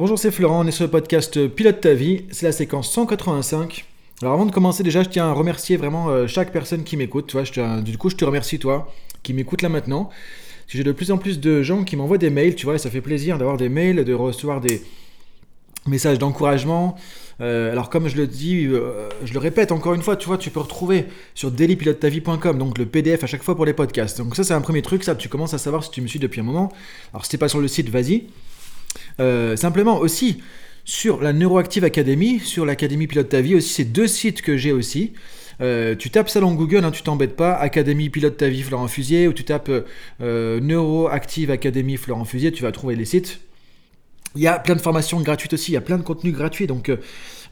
Bonjour, c'est Florent, on est sur le podcast Pilote ta vie, c'est la séquence 185. Alors avant de commencer déjà, je tiens à remercier vraiment euh, chaque personne qui m'écoute, tu du coup je te remercie toi qui m'écoute là maintenant. J'ai de plus en plus de gens qui m'envoient des mails, tu vois, et ça fait plaisir d'avoir des mails, de recevoir des messages d'encouragement. Euh, alors comme je le dis, euh, je le répète encore une fois, tu vois, tu peux retrouver sur dailypilotetavie.com, donc le PDF à chaque fois pour les podcasts. Donc ça c'est un premier truc, ça tu commences à savoir si tu me suis depuis un moment. Alors si t'es pas sur le site, vas-y. Euh, simplement aussi, sur la Neuroactive Academy, sur l'Académie Pilote ta vie aussi, c'est deux sites que j'ai aussi. Euh, tu tapes ça dans Google, hein, tu t'embêtes pas, Académie Pilote ta vie Florent Fusier, ou tu tapes euh, Neuroactive Academy Florent Fusier, tu vas trouver les sites. Il y a plein de formations gratuites aussi, il y a plein de contenus gratuits, donc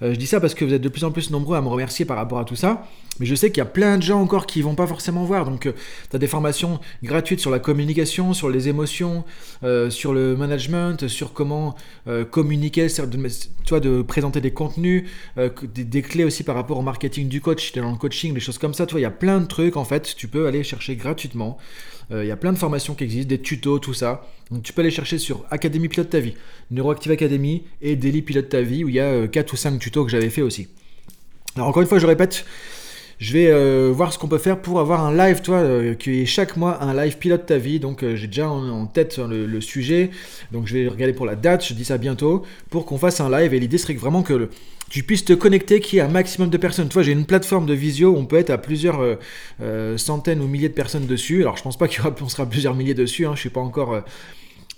euh, je dis ça parce que vous êtes de plus en plus nombreux à me remercier par rapport à tout ça. Mais je sais qu'il y a plein de gens encore qui vont pas forcément voir. Donc, euh, tu as des formations gratuites sur la communication, sur les émotions, euh, sur le management, sur comment communiquer, de, de présenter des contenus, des, clés aussi par rapport au marketing du coach, dans le coaching, des choses comme ça. Tu il y a plein de trucs en fait. Tu peux aller chercher gratuitement. Il y a plein de formations qui existent, des tutos, tout ça. Donc tu peux aller chercher sur Académie Pilote ta vie, Neuroactive Academy et Daily Pilote ta vie où il y a 4 ou 5 tutos que j'avais fait aussi. Alors encore une fois, je répète, je vais euh, voir ce qu'on peut faire pour avoir un live, toi, euh, qui est chaque mois un live pilote ta vie. Donc euh, j'ai déjà en, tête le, sujet. Donc je vais regarder pour la date, je dis ça bientôt, pour qu'on fasse un live. Et l'idée serait vraiment que tu puisses te connecter, qu'il y ait un maximum de personnes. Toi, j'ai une plateforme de visio où on peut être à plusieurs centaines ou milliers de personnes dessus. Alors je pense pas qu'on sera plusieurs milliers dessus. Hein, je suis pas encore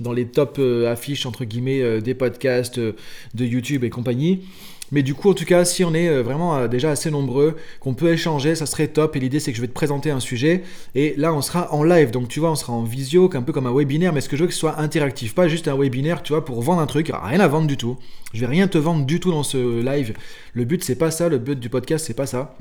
dans les top affiches entre guillemets des podcasts, de YouTube et compagnie. Mais du coup, en tout cas, si on est euh, vraiment euh, déjà assez nombreux, qu'on peut échanger, ça serait top. Et l'idée, c'est que je vais te présenter un sujet. Et là, on sera en live. Donc, tu vois, on sera en visio, un peu comme un webinaire. Mais ce que je veux que ce soit interactif. Pas juste un webinaire, tu vois, pour vendre un truc. Rien à vendre du tout. Je vais rien te vendre du tout dans ce live. Le but, c'est pas ça. Le but du podcast, c'est pas ça.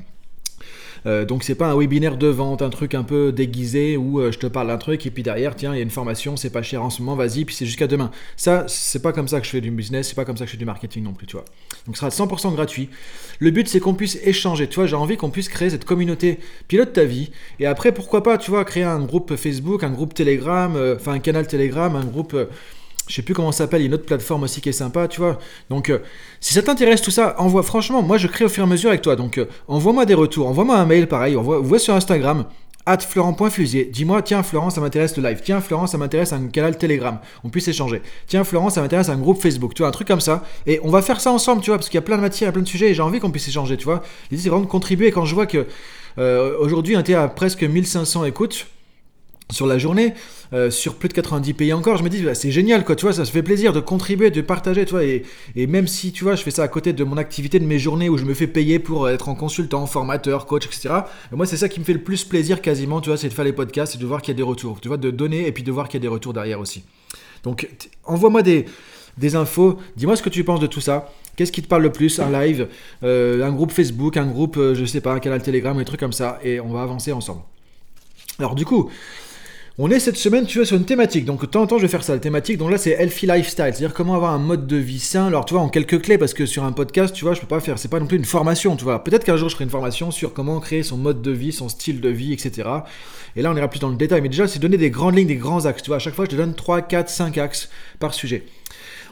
Euh, donc c'est pas un webinaire de vente, un truc un peu déguisé où euh, je te parle d'un truc et puis derrière, tiens, il y a une formation, c'est pas cher en ce moment, vas-y, puis c'est jusqu'à demain. Ça, c'est pas comme ça que je fais du business, c'est pas comme ça que je fais du marketing non plus, tu vois. Donc ce sera 100% gratuit. Le but, c'est qu'on puisse échanger, tu vois, j'ai envie qu'on puisse créer cette communauté pilote ta vie. Et après, pourquoi pas, tu vois, créer un groupe Facebook, un groupe Telegram, euh, enfin un canal Telegram, un groupe je sais plus comment ça s'appelle, il y a une autre plateforme aussi qui est sympa, tu vois. Donc, euh, si ça t'intéresse tout ça, envoie, franchement, moi je crée au fur et à mesure avec toi. Donc, euh, envoie-moi des retours, envoie-moi un mail pareil, envoie, vois sur Instagram, at florent.fusier. Dis-moi, tiens Florent, ça m'intéresse le live. Tiens Florent, ça m'intéresse un canal Telegram. On puisse échanger. Tiens Florent, ça m'intéresse un groupe Facebook. Tu vois, un truc comme ça. Et on va faire ça ensemble, tu vois, parce qu'il y a plein de matières, plein de sujets et j'ai envie qu'on puisse échanger, tu vois. L'idée, c'est vraiment de contribuer. Quand je vois que euh, aujourd'hui, on était à presque 1500 écoutes sur la journée, euh, sur plus de 90 pays encore, je me dis, bah, c'est génial, quoi, tu vois, ça se fait plaisir de contribuer, de partager, tu et, même si, tu vois, je fais ça à côté de mon activité, de mes journées où je me fais payer pour être en consultant, formateur, coach, etc., moi, c'est ça qui me fait le plus plaisir quasiment, tu vois, c'est de faire les podcasts et de voir qu'il y a des retours, tu vois, de donner et puis de voir qu'il y a des retours derrière aussi. Donc, envoie-moi des, des infos, dis-moi ce que tu penses de tout ça. Qu'est-ce qui te parle le plus Un live, euh, un groupe Facebook, un groupe, euh, je sais pas, un canal Telegram, des trucs comme ça, et on va avancer ensemble. Alors du coup, on est cette semaine, tu vois, sur une thématique. Donc, de temps en temps, je vais faire ça. La thématique, donc là, c'est healthy lifestyle. C'est-à-dire comment avoir un mode de vie sain. Alors, tu vois, en quelques clés, parce que sur un podcast, tu vois, je peux pas faire. C'est pas non plus une formation, tu vois. Peut-être qu'un jour, je ferai une formation sur comment créer son mode de vie, son style de vie, etc. Et là, on ira plus dans le détail. Mais déjà, c'est donner des grandes lignes, des grands axes. Tu vois, à chaque fois, je te donne 3, 4, 5 axes par sujet.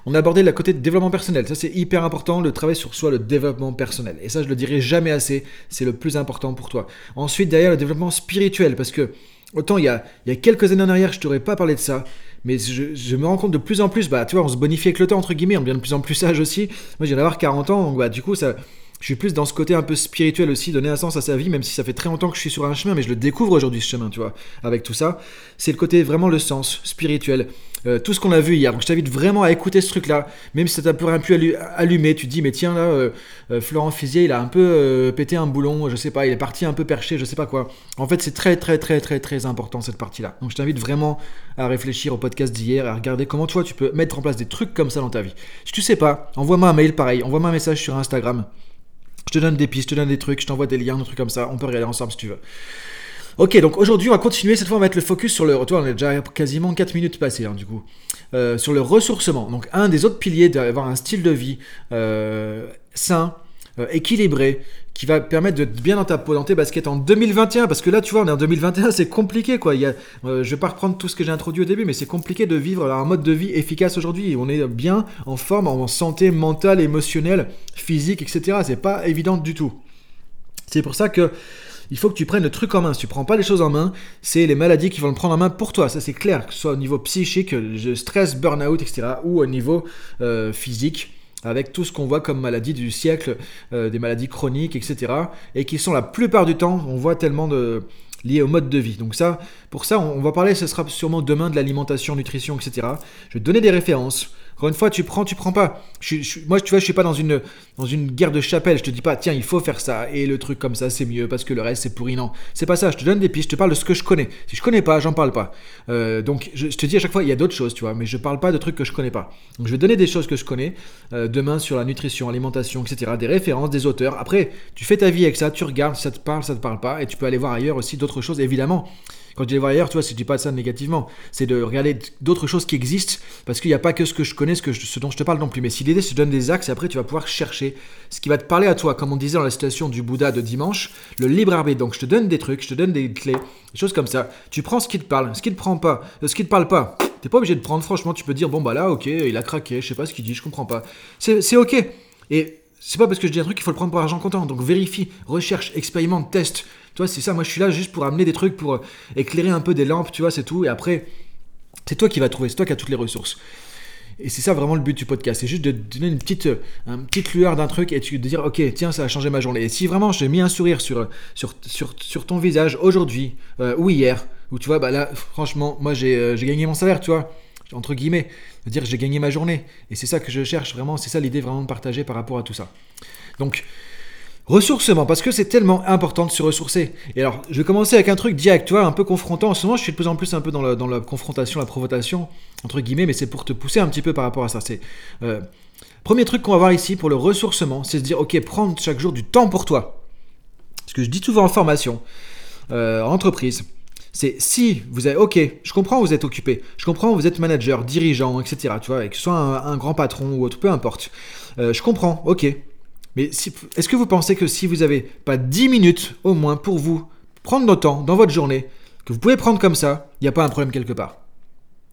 On a abordé la côté développement personnel. Ça, c'est hyper important, le travail sur soi, le développement personnel. Et ça, je le dirai jamais assez. C'est le plus important pour toi. Ensuite, derrière, le développement spirituel. Parce que Autant il y a, il y a quelques années en arrière, je t'aurais pas parlé de ça, mais je, me rends compte de plus en plus, bah tu vois, on se bonifie avec le temps, entre guillemets, on devient de plus en plus sage aussi. Moi, j'ai d'avoir 40 ans, donc bah du coup, ça, je suis plus dans ce côté un peu spirituel aussi, donner un sens à sa vie, même si ça fait très longtemps que je suis sur un chemin, mais je le découvre aujourd'hui ce chemin, tu vois, avec tout ça. C'est le côté vraiment le sens spirituel. Euh, tout ce qu'on a vu hier. Donc je t'invite vraiment à écouter ce truc-là, même si ça t'a un peu allumé. Tu te dis, mais tiens, là, euh, euh, Florent Fizier, il a un peu pété un boulon, je sais pas, il est parti un peu perché, je sais pas quoi. En fait, c'est très, très, très, très, très important cette partie-là. Donc je t'invite vraiment à réfléchir au podcast d'hier, à regarder comment toi tu peux mettre en place des trucs comme ça dans ta vie. Si tu sais pas, envoie-moi un mail pareil, envoie-moi un message sur Instagram. Je te donne des pistes, je te donne des trucs, je t'envoie des liens, des trucs comme ça. On peut regarder ensemble si tu veux. Ok, donc aujourd'hui, on va continuer. Cette fois, on va mettre le focus sur le. on est déjà quasiment 4 minutes passées, hein, du coup. Euh, sur le ressourcement. Donc, un des autres piliers d'avoir un style de vie euh, sain, euh, équilibré, qui va permettre de bien dans ta peau, dans tes baskets en 2021. Parce que là, tu vois, on est en 2021, c'est compliqué quoi. Il y a, euh, je vais pas reprendre tout ce que j'ai introduit au début, mais c'est compliqué de vivre un mode de vie efficace aujourd'hui. On est bien en forme, en santé mentale, émotionnelle, physique, etc. C'est pas évident du tout. C'est pour ça que il faut que tu prennes le truc en main. Si tu prends pas les choses en main, c'est les maladies qui vont le prendre en main pour toi. Ça, c'est clair, que ce soit au niveau psychique, stress, burn-out, etc., ou au niveau euh, physique avec tout ce qu'on voit comme maladies du siècle, euh, des maladies chroniques, etc. Et qui sont la plupart du temps, on voit tellement liées au mode de vie. Donc ça, pour ça, on va parler, ce sera sûrement demain de l'alimentation, nutrition, etc. Je vais donner des références. Encore une fois, tu prends, tu prends pas. moi, tu vois, je suis pas dans une, dans une guerre de chapelle. Je te dis pas, tiens, il faut faire ça et le truc comme ça, c'est mieux parce que le reste c'est pourri. Non, c'est pas ça. Je te donne des pistes. Je te parle de ce que je connais. Si je connais pas, j'en parle pas. Euh, donc, je, te dis à chaque fois, il y a d'autres choses, tu vois, mais je parle pas de trucs que je connais pas. Donc, je vais donner des choses que je connais euh, demain sur la nutrition, alimentation, etc. Des références, des auteurs. Après, tu fais ta vie avec ça. Tu regardes ça te parle, ça te parle pas, et tu peux aller voir ailleurs aussi d'autres choses, évidemment. Quand je dis ailleurs, tu vois, je dis pas ça négativement, c'est de regarder d'autres choses qui existent, parce qu'il n'y a pas que ce que je connais, ce, que ce dont je te parle non plus. Mais si l'idée, c'est de donner des axes, après, tu vas pouvoir chercher ce qui va te parler à toi, comme on disait dans la situation du Bouddha de dimanche, le libre arbitre. Donc, je te donne des trucs, je te donne des clés, des choses comme ça. Tu prends ce qui te parle, ce qui te prend pas, euh, ce qui te parle pas. T'es pas obligé de prendre, franchement, tu peux dire, bon, bah là, ok, il a craqué, je sais pas ce qu'il dit, je comprends pas. C'est ok. Et c'est pas parce que je dis un truc qu'il faut le prendre pour argent comptant. Donc vérifie, recherche, expérimente, teste. Tu vois, c'est ça. Moi, je suis là juste pour amener des trucs, pour euh, éclairer un peu des lampes, tu vois, c'est tout. Et après, c'est toi qui vas trouver, c'est toi qui as toutes les ressources. Et c'est ça vraiment le but du podcast, c'est juste de donner une petite, euh, une petite lueur d'un truc et de dire, ok, tiens, ça a changé ma journée. Et si vraiment j'ai mis un sourire sur, sur, sur, sur ton visage aujourd'hui euh, ou hier, ou tu vois, bah là, franchement, moi j'ai gagné mon salaire, tu vois, entre guillemets, dire j'ai gagné ma journée. Et c'est ça que je cherche vraiment, c'est ça l'idée vraiment de partager par rapport à tout ça. Donc, Ressourcement, parce que c'est tellement important de se ressourcer. Et alors, je vais commencer avec un truc direct, tu vois, un peu confrontant. En ce moment, je suis de plus en plus un peu dans la, dans la confrontation, la provocation, entre guillemets, mais c'est pour te pousser un petit peu par rapport à ça. C'est euh, Premier truc qu'on va voir ici pour le ressourcement, c'est de dire, ok, prendre chaque jour du temps pour toi. Ce que je dis souvent en formation, euh, en entreprise, c'est si vous avez, ok, je comprends, vous êtes occupé, je comprends, vous êtes manager, dirigeant, etc. Tu vois, ce soit un, grand patron ou autre, peu importe. Euh, je comprends, ok, mais est-ce que vous pensez que si vous n'avez pas 10 minutes au moins pour vous, prendre le temps dans votre journée, que vous pouvez prendre comme ça, il n'y a pas un problème quelque part?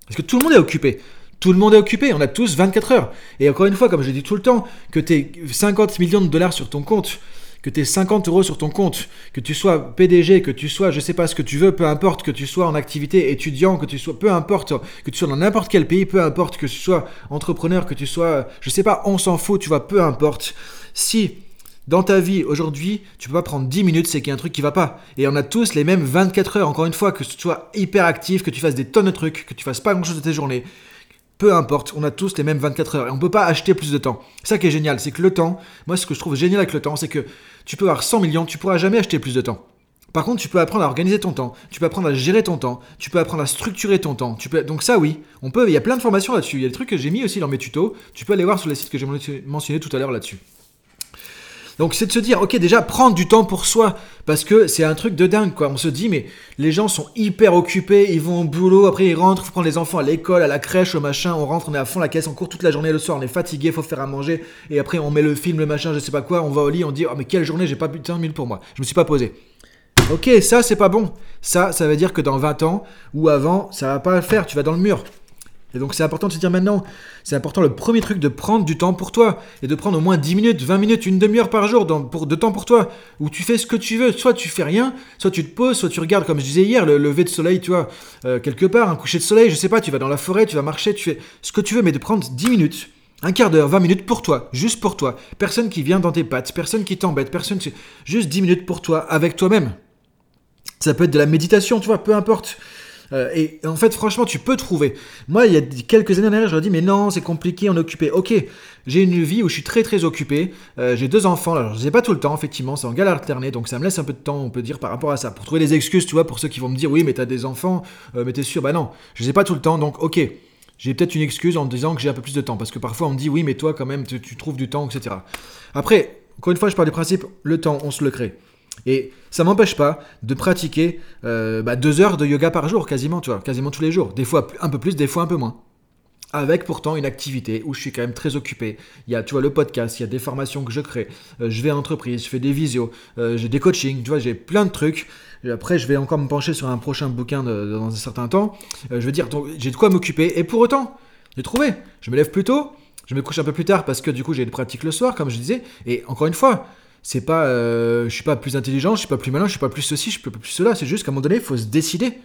Parce que tout le monde est occupé. Tout le monde est occupé, on a tous 24 heures. Et encore une fois, comme je dis tout le temps, que tu aies 50 millions de dollars sur ton compte, que tu aies 50 euros sur ton compte, que tu sois PDG, que tu sois, je sais pas ce que tu veux, peu importe, que tu sois en activité étudiant, que tu sois, peu importe, que tu sois dans n'importe quel pays, peu importe, que tu sois entrepreneur, que tu sois, je sais pas, on s'en fout, tu vois, peu importe. Si dans ta vie aujourd'hui, tu peux pas prendre 10 minutes, c'est qu'il y a un truc qui va pas. Et on a tous les mêmes 24 heures, encore une fois, que tu sois hyper actif, que tu fasses des tonnes de trucs, que tu fasses pas grand chose de tes journées. Peu importe, on a tous les mêmes 24 heures et on peut pas acheter plus de temps. Ça qui est génial, c'est que le temps, moi ce que je trouve génial avec le temps, c'est que tu peux avoir 100 millions, tu pourras jamais acheter plus de temps. Par contre, tu peux apprendre à organiser ton temps, tu peux apprendre à gérer ton temps, tu peux apprendre à structurer ton temps. Tu peux... Donc ça oui, on peut, il y a plein de formations là-dessus. Il y a des trucs que j'ai mis aussi dans mes tutos. Tu peux aller voir sur les sites que j'ai mentionné tout à l'heure là-dessus. Donc c'est de se dire, ok, déjà prendre du temps pour soi, parce que c'est un truc de dingue, quoi. On se dit, mais les gens sont hyper occupés, ils vont au boulot, après ils rentrent, faut prendre les enfants à l'école, à la crèche, au machin, on rentre, on est à fond la caisse, on court toute la journée, le soir, on est fatigué, faut faire à manger, et après on met le film, le machin, je sais pas quoi, on va au lit, on dit, oh mais quelle journée, j'ai pas de temps pour moi, je me suis pas posé. Ok, ça c'est pas bon. Ça, ça veut dire que dans 20 ans ou avant, ça va pas le faire, tu vas dans le mur. Et donc c'est important de se dire maintenant, c'est important le premier truc de prendre du temps pour toi et de prendre au moins 10 minutes, 20 minutes, une demi-heure par jour de temps pour toi où tu fais ce que tu veux. Soit tu fais rien, soit tu te poses, soit tu regardes comme je disais hier le lever de soleil, tu vois, euh, quelque part, un coucher de soleil, je sais pas, tu vas dans la forêt, tu vas marcher, tu fais ce que tu veux, mais de prendre 10 minutes. Un quart d'heure, 20 minutes pour toi, juste pour toi. Personne qui vient dans tes pattes, personne qui t'embête, personne. Juste 10 minutes pour toi, avec toi-même. Ça peut être de la méditation, tu vois, peu importe. Euh, et en fait, franchement, tu peux trouver. Moi, il y a quelques années dernière, j'aurais dit, mais non, c'est compliqué, on est occupé. Ok, j'ai une vie où je suis très très occupé. Euh, j'ai deux enfants, alors je les ai pas tout le temps, effectivement, c'est en galère alternée, donc ça me laisse un peu de temps, on peut dire, par rapport à ça. Pour trouver des excuses, tu vois, pour ceux qui vont me dire, oui, mais t'as des enfants, euh, mais t'es sûr, bah non, je les ai pas tout le temps, donc ok. J'ai peut-être une excuse en me disant que j'ai un peu plus de temps, parce que parfois on me dit, oui, mais toi quand même, tu, tu trouves du temps, etc. Après, encore une fois, je parle du principe, le temps, on se le crée. Et ça m'empêche pas de pratiquer euh, bah, deux heures de yoga par jour, quasiment, tu vois, quasiment tous les jours. Des fois un peu plus, des fois un peu moins. avec pourtant une activité où je suis quand même très occupé. Il y a, tu vois, le podcast, il y a des formations que je crée, euh, je vais à l'entreprise, je fais des visios, euh, j'ai des coachings, tu vois, j'ai plein de trucs. Après, je vais encore me pencher sur un prochain bouquin dans un certain temps. Je veux dire, j'ai de quoi m'occuper. Et pour autant, j'ai trouvé. Je me lève plus tôt, je me couche un peu plus tard parce que du coup, j'ai une pratique le soir, comme je disais. Et encore une fois, c'est pas, je suis pas plus intelligent, je suis pas plus malin, je suis pas plus ceci, je suis pas plus cela. C'est juste qu'à un moment donné, il faut se décider.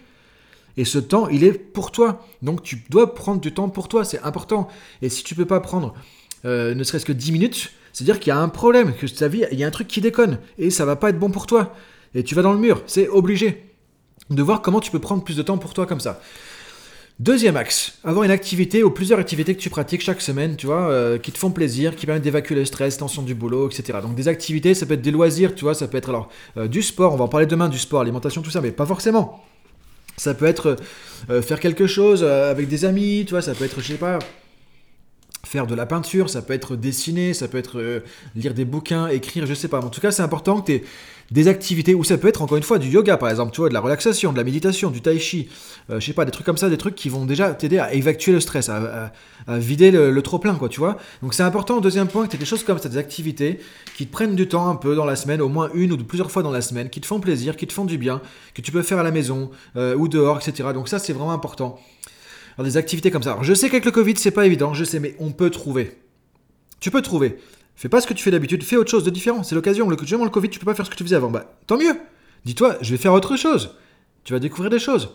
Et ce temps, il est pour toi. Donc tu dois prendre du temps pour toi, c'est important. Et si tu peux pas prendre euh, ne serait-ce que 10 minutes, c'est-à-dire qu'il y a un problème, que ta vie, il y a un truc qui déconne. Et ça va pas être bon pour toi. Et tu vas dans le mur, c'est obligé. De voir comment tu peux prendre plus de temps pour toi comme ça. Deuxième axe, avoir une activité ou plusieurs activités que tu pratiques chaque semaine, tu vois, euh, qui te font plaisir, qui permettent d'évacuer le stress, tension du boulot, etc. Donc des activités, ça peut être des loisirs, tu vois, ça peut être alors euh, du sport, on va en parler demain du sport, alimentation, tout ça, mais pas forcément. Ça peut être euh, faire quelque chose avec des amis, tu vois, ça peut être, je sais pas, faire de la peinture, ça peut être dessiner, ça peut être euh, lire des bouquins, écrire, je sais pas. En tout cas, c'est important que tu aies des activités, ou ça peut être encore une fois du yoga par exemple, tu vois, de la relaxation, de la méditation, du tai chi, euh, je sais pas, des trucs comme ça, des trucs qui vont déjà t'aider à évacuer le stress, à, vider le, trop-plein, quoi, tu vois. Donc c'est important, deuxième point, que tu des choses comme ça, des activités qui te prennent du temps un peu dans la semaine, au moins une ou plusieurs fois dans la semaine, qui te font plaisir, qui te font du bien, que tu peux faire à la maison euh, ou dehors, etc. Donc ça, c'est vraiment important des activités comme ça. Alors, je sais qu'avec le Covid, c'est pas évident, je sais, mais on peut trouver. Tu peux trouver. Fais pas ce que tu fais d'habitude, fais autre chose de différent. C'est l'occasion. Le, le Covid, tu peux pas faire ce que tu faisais avant. Bah, tant mieux. Dis-toi, je vais faire autre chose. Tu vas découvrir des choses.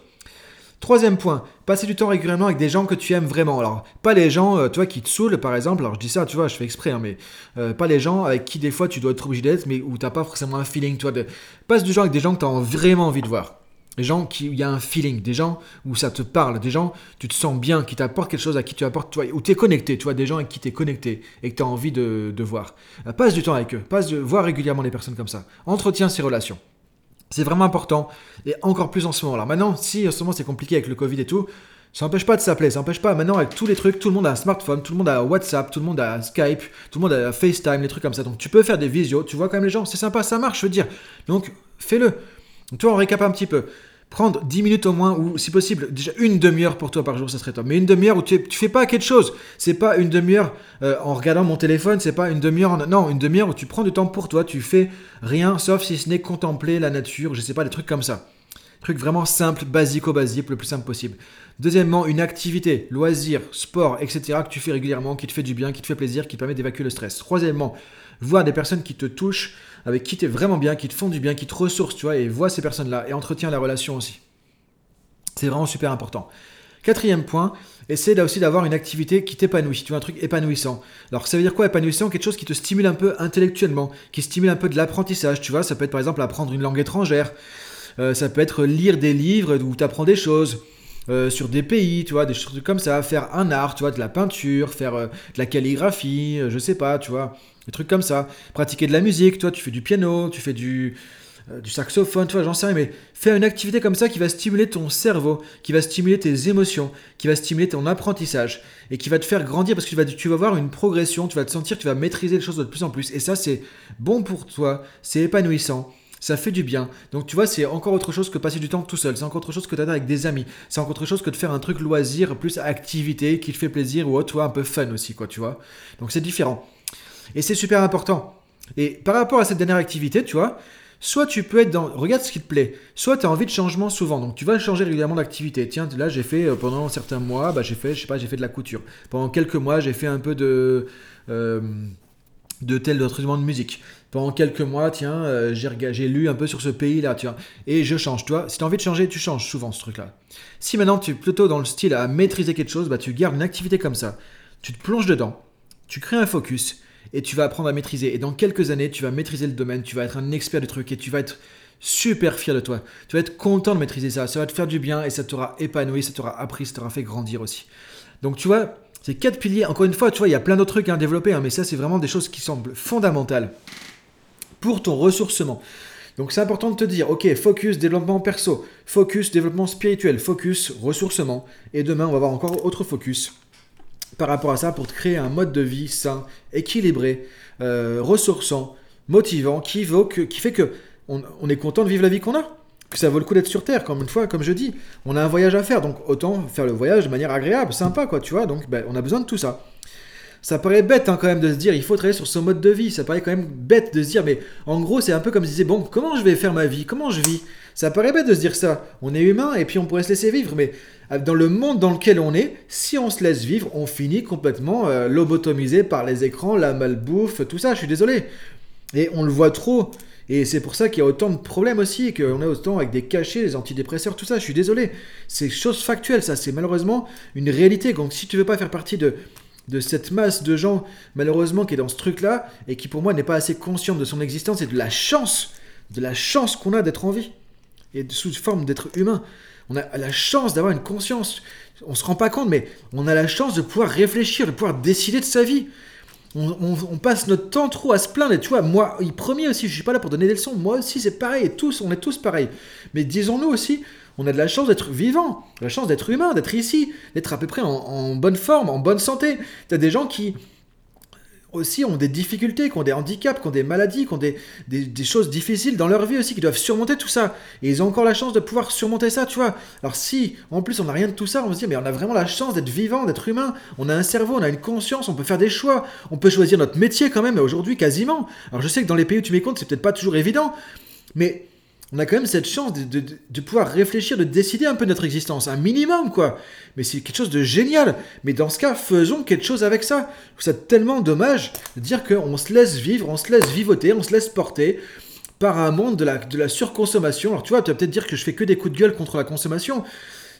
Troisième point, passer du temps régulièrement avec des gens que tu aimes vraiment. Alors, pas les gens, euh, toi, qui te saoulent, par exemple. Alors, je dis ça, tu vois, je fais exprès, hein, mais euh, pas les gens avec qui, des fois, tu dois être obligé d'être, mais où t'as pas forcément un feeling, toi. De... Passe du genre avec des gens que tu as vraiment envie de voir. Des gens qui, il y a un feeling, des gens où ça te parle, des gens, tu te sens bien, qui t'apportent quelque chose, à qui tu apportes, toi, où tu es connecté, tu vois, des gens avec qui tu es connecté et que tu as envie de, voir. Euh, passe du temps avec eux, passe de voir régulièrement les personnes comme ça. Entretiens ces relations. C'est vraiment important, et encore plus en ce moment. là maintenant, si en ce moment c'est compliqué avec le Covid et tout, ça n'empêche pas de s'appeler, ça n'empêche pas. Maintenant, avec tous les trucs, tout le monde a un smartphone, tout le monde a WhatsApp, tout le monde a Skype, tout le monde a FaceTime, les trucs comme ça. Donc tu peux faire des visios, tu vois quand même les gens, c'est sympa, ça marche, je veux dire. Donc fais-le. Vois, on récap un petit peu prendre 10 minutes au moins, ou si possible, déjà une demi-heure pour toi par jour, ça serait top. Mais une demi-heure où tu, tu fais pas quelque chose. C'est pas une demi-heure euh, en regardant mon téléphone, c'est pas une demi-heure en... Non, une demi-heure où tu prends du temps pour toi, tu fais rien, sauf si ce n'est contempler la nature, je sais pas, des trucs comme ça. Truc vraiment simple, basico-basique, le plus simple possible. Deuxièmement, une activité, loisir, sport, etc. que tu fais régulièrement, qui te fait du bien, qui te fait plaisir, qui permet d'évacuer le stress. Troisièmement, voir des personnes qui te touchent, avec qui tu es vraiment bien, qui te font du bien, qui te ressourcent, tu vois, et vois ces personnes-là, et entretiens la relation aussi. C'est vraiment super important. Quatrième point, essaie là aussi d'avoir une activité qui t'épanouit, tu vois, un truc épanouissant. Alors ça veut dire quoi épanouissant? Quelque chose qui te stimule un peu intellectuellement, qui stimule un peu de l'apprentissage, tu vois, ça peut être par exemple apprendre une langue étrangère, euh, ça peut être lire des livres où tu apprends des choses, euh, sur des pays, tu vois, des choses comme ça, faire un art, tu vois, de la peinture, faire euh, de la calligraphie, je sais pas, tu vois, des trucs comme ça. Pratiquer de la musique, toi, tu fais du piano, tu fais du, euh, saxophone, tu vois, j'en sais rien, mais fais une activité comme ça qui va stimuler ton cerveau, qui va stimuler tes émotions, qui va stimuler ton apprentissage et qui va te faire grandir parce que tu vas, tu vas voir une progression, tu vas te sentir, tu vas maîtriser les choses de plus en plus. Et ça, c'est bon pour toi, c'est épanouissant. Ça fait du bien. Donc tu vois, c'est encore autre chose que passer du temps tout seul. C'est encore autre chose que d'être avec des amis. C'est encore autre chose que de faire un truc loisir, plus activité, qui te fait plaisir ou autre, un peu fun aussi, quoi, tu vois. Donc c'est différent. Et c'est super important. Et par rapport à cette dernière activité, tu vois, soit tu peux être dans. Regarde ce qui te plaît. Soit tu as envie de changement souvent. Donc tu vas changer régulièrement d'activité. Tiens, là j'ai fait euh, pendant certains mois, bah, j'ai fait, je sais pas, j'ai fait de la couture. Pendant quelques mois, j'ai fait un peu de. Euh, de tel instrument de musique. Pendant quelques mois, tiens, euh, j'ai lu un peu sur ce pays-là, tu vois. Et je change, tu vois. Si tu as envie de changer, tu changes souvent ce truc-là. Si maintenant tu es plutôt dans le style à maîtriser quelque chose, bah tu gardes une activité comme ça. Tu te plonges dedans. Tu crées un focus et tu vas apprendre à maîtriser. Et dans quelques années, tu vas maîtriser le domaine, tu vas être un expert du truc et tu vas être super fier de toi. Tu vas être content de maîtriser ça. Ça va te faire du bien et ça t'aura épanoui, ça t'aura appris, ça t'aura fait grandir aussi. Donc tu vois, ces quatre piliers, encore une fois, tu vois, il y a plein d'autres trucs à développer, hein, mais ça, c'est vraiment des choses qui semblent fondamentales pour ton ressourcement. Donc c'est important de te dire, ok, focus développement perso, focus développement spirituel, focus ressourcement, et demain on va avoir encore autre focus par rapport à ça pour te créer un mode de vie sain, équilibré, euh, ressourçant, motivant, qui, qui fait que on, est content de vivre la vie qu'on a. que ça vaut le coup d'être sur Terre, comme une fois, comme je dis. On a un voyage à faire, donc autant faire le voyage de manière agréable, sympa, quoi, tu vois. Donc, ben, on a besoin de tout ça. Ça paraît bête hein, quand même de se dire il faut travailler sur son mode de vie. Ça paraît quand même bête de se dire mais en gros c'est un peu comme si disait bon comment je vais faire ma vie? Comment je vis? Ça paraît bête de se dire ça. On est humain et puis on pourrait se laisser vivre. Mais euh, dans le monde dans lequel on est, si on se laisse vivre, on finit complètement euh, lobotomisé par les écrans, la malbouffe, tout ça. Je suis désolé. Et on le voit trop. Et c'est pour ça qu'il y a autant de problèmes aussi, qu'on a autant avec des cachets, des antidépresseurs, tout ça. Je suis désolé. C'est chose factuelle, ça. C'est malheureusement une réalité. Donc si tu veux pas faire partie de de cette masse de gens, malheureusement, qui est dans ce truc-là, et qui pour moi n'est pas assez consciente de son existence et de la chance, de la chance qu'on a d'être en vie, et sous forme d'être humain. On a la chance d'avoir une conscience. On se rend pas compte, mais on a la chance de pouvoir réfléchir, de pouvoir décider de sa vie. On, passe notre temps trop à se plaindre. Et tu vois, moi, premier aussi, je suis pas là pour donner des leçons. Moi aussi, c'est pareil. tous, on est tous pareils. Mais disons-nous aussi, on a de la chance d'être vivant, la chance d'être humain, d'être ici, d'être à peu près en, bonne forme, en bonne santé. Tu as des gens qui aussi ont des difficultés, qui ont des handicaps, qui ont des maladies, qui ont des, des, choses difficiles dans leur vie aussi, qui doivent surmonter tout ça. Et ils ont encore la chance de pouvoir surmonter ça, tu vois. Alors si, en plus, on n'a rien de tout ça, on se dit, mais on a vraiment la chance d'être vivant, d'être humain. On a un cerveau, on a une conscience, on peut faire des choix. On peut choisir notre métier quand même, aujourd'hui, quasiment. Alors je sais que dans les pays où tu m'écoutes, c'est peut-être pas toujours évident, mais on a quand même cette chance de, pouvoir réfléchir, de décider un peu notre existence, un minimum quoi. Mais c'est quelque chose de génial. Mais dans ce cas, faisons quelque chose avec ça. C'est tellement dommage de dire qu'on se laisse vivre, on se laisse vivoter, on se laisse porter par un monde de la, de la surconsommation. Alors tu vois, tu vas peut-être dire que je fais que des coups de gueule contre la consommation.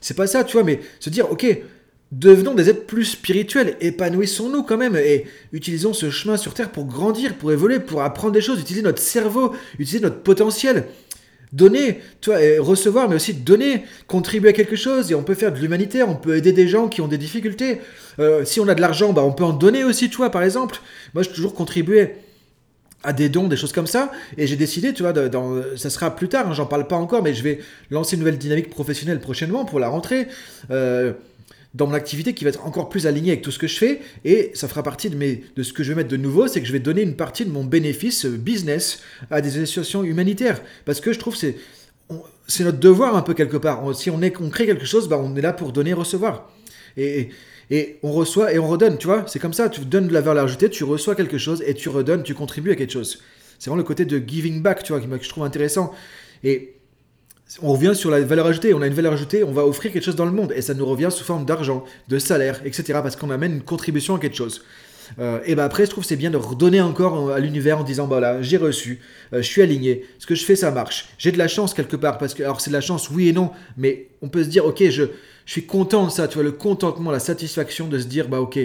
C'est pas ça, tu vois, mais se dire, ok, Devenons des êtres plus spirituels, épanouissons-nous quand même et utilisons ce chemin sur Terre pour grandir, pour évoluer, pour apprendre des choses, utiliser notre cerveau, utiliser notre potentiel. Donner, toi, recevoir, mais aussi donner, contribuer à quelque chose. Et on peut faire de l'humanitaire, on peut aider des gens qui ont des difficultés. Euh, si on a de l'argent, bah, on peut en donner aussi, tu vois, par exemple. Moi, j'ai toujours contribué à des dons, des choses comme ça. Et j'ai décidé, tu vois, ça sera plus tard, hein, j'en parle pas encore, mais je vais lancer une nouvelle dynamique professionnelle prochainement pour la rentrée. Euh, dans mon activité qui va être encore plus alignée avec tout ce que je fais. Et ça fera partie de, mes, de ce que je vais mettre de nouveau, c'est que je vais donner une partie de mon bénéfice euh, business à des associations humanitaires. Parce que je trouve c'est, c'est notre devoir un peu quelque part. si on, est, on crée quelque chose, bah, on est là pour donner et recevoir. Et, et on reçoit et on redonne, tu vois. C'est comme ça, tu donnes de la valeur ajoutée, tu reçois quelque chose et tu redonnes, tu contribues à quelque chose. C'est vraiment le côté de giving back, tu vois, que je trouve intéressant. Et on revient sur la valeur ajoutée. On a une valeur ajoutée, on va offrir quelque chose dans le monde. Et ça nous revient sous forme d'argent, de salaire, etc. Parce qu'on amène une contribution à quelque chose. Euh, et ben après, je trouve c'est bien de redonner encore à l'univers en disant bah là, j'ai reçu, euh, je suis aligné, ce que je fais, ça marche. J'ai de la chance quelque part, parce que, alors c'est de la chance, oui et non, mais on peut se dire, ok, je, je suis content de ça, tu vois, le contentement, la satisfaction de se dire, bah ok,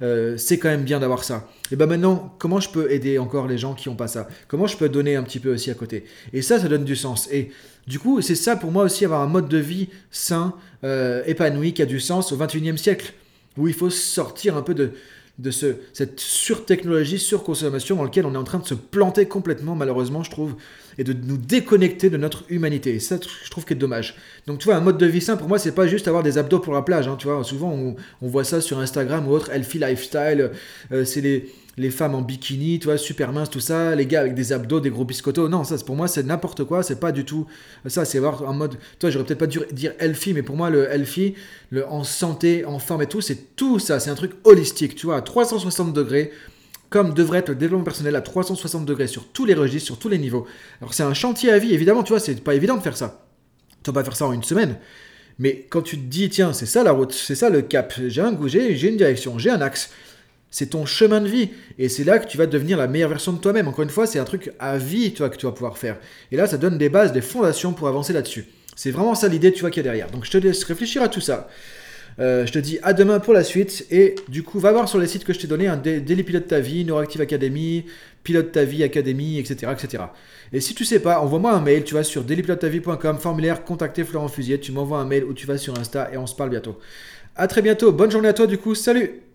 euh, c'est quand même bien d'avoir ça. Et ben maintenant, comment je peux aider encore les gens qui n'ont pas ça? Comment je peux donner un petit peu aussi à côté? Et ça, ça donne du sens. Et du coup, c'est ça pour moi aussi, avoir un mode de vie sain, épanoui, qui a du sens au 21e siècle, où il faut sortir un peu de, de ce, cette surtechnologie, surconsommation dans laquelle on est en train de se planter complètement, malheureusement, je trouve, et de nous déconnecter de notre humanité. Et ça, je trouve que c'est dommage. Donc, tu vois, un mode de vie sain, pour moi, c'est pas juste avoir des abdos pour la plage. Hein, tu vois, souvent, on, on, voit ça sur Instagram ou autre, healthy lifestyle. Euh, c'est les les femmes en bikini, tu vois, super minces, tout ça, les gars avec des abdos, des gros biscottos. Non, ça, pour moi, c'est n'importe quoi. C'est pas du tout ça. C'est voir en mode. Toi, j'aurais peut-être pas dû dire healthy, mais pour moi, le healthy, le en santé, en forme et tout, c'est tout ça. C'est un truc holistique, tu vois, à 360 degrés. Comme devrait être le développement personnel à 360 degrés sur tous les registres, sur tous les niveaux. Alors, c'est un chantier à vie, évidemment, tu vois, c'est pas évident de faire ça. Tu vas pas faire ça en une semaine. Mais quand tu te dis, tiens, c'est ça la route, c'est ça le cap, j'ai un goût, j'ai une direction, j'ai un axe c'est ton chemin de vie. Et c'est là que tu vas devenir la meilleure version de toi-même. Encore une fois, c'est un truc à vie, toi, que tu vas pouvoir faire. Et là, ça donne des bases, des fondations pour avancer là-dessus. C'est vraiment ça l'idée, tu vois, qu'il y a derrière. Donc, je te laisse réfléchir à tout ça. Euh, je te dis à demain pour la suite. Et du coup, va voir sur les sites que je t'ai donnés, un Daily Pilote ta vie, Neuroactive Academy, Pilote ta vie Academy, etc., etc. Et si tu sais pas, envoie-moi un mail. Tu vas sur dailypilotetavie.com, formulaire, contacter Florent Fusier. Tu m'envoies un mail ou tu vas sur Insta et on se parle bientôt. À très bientôt. Bonne journée à toi, du coup. Salut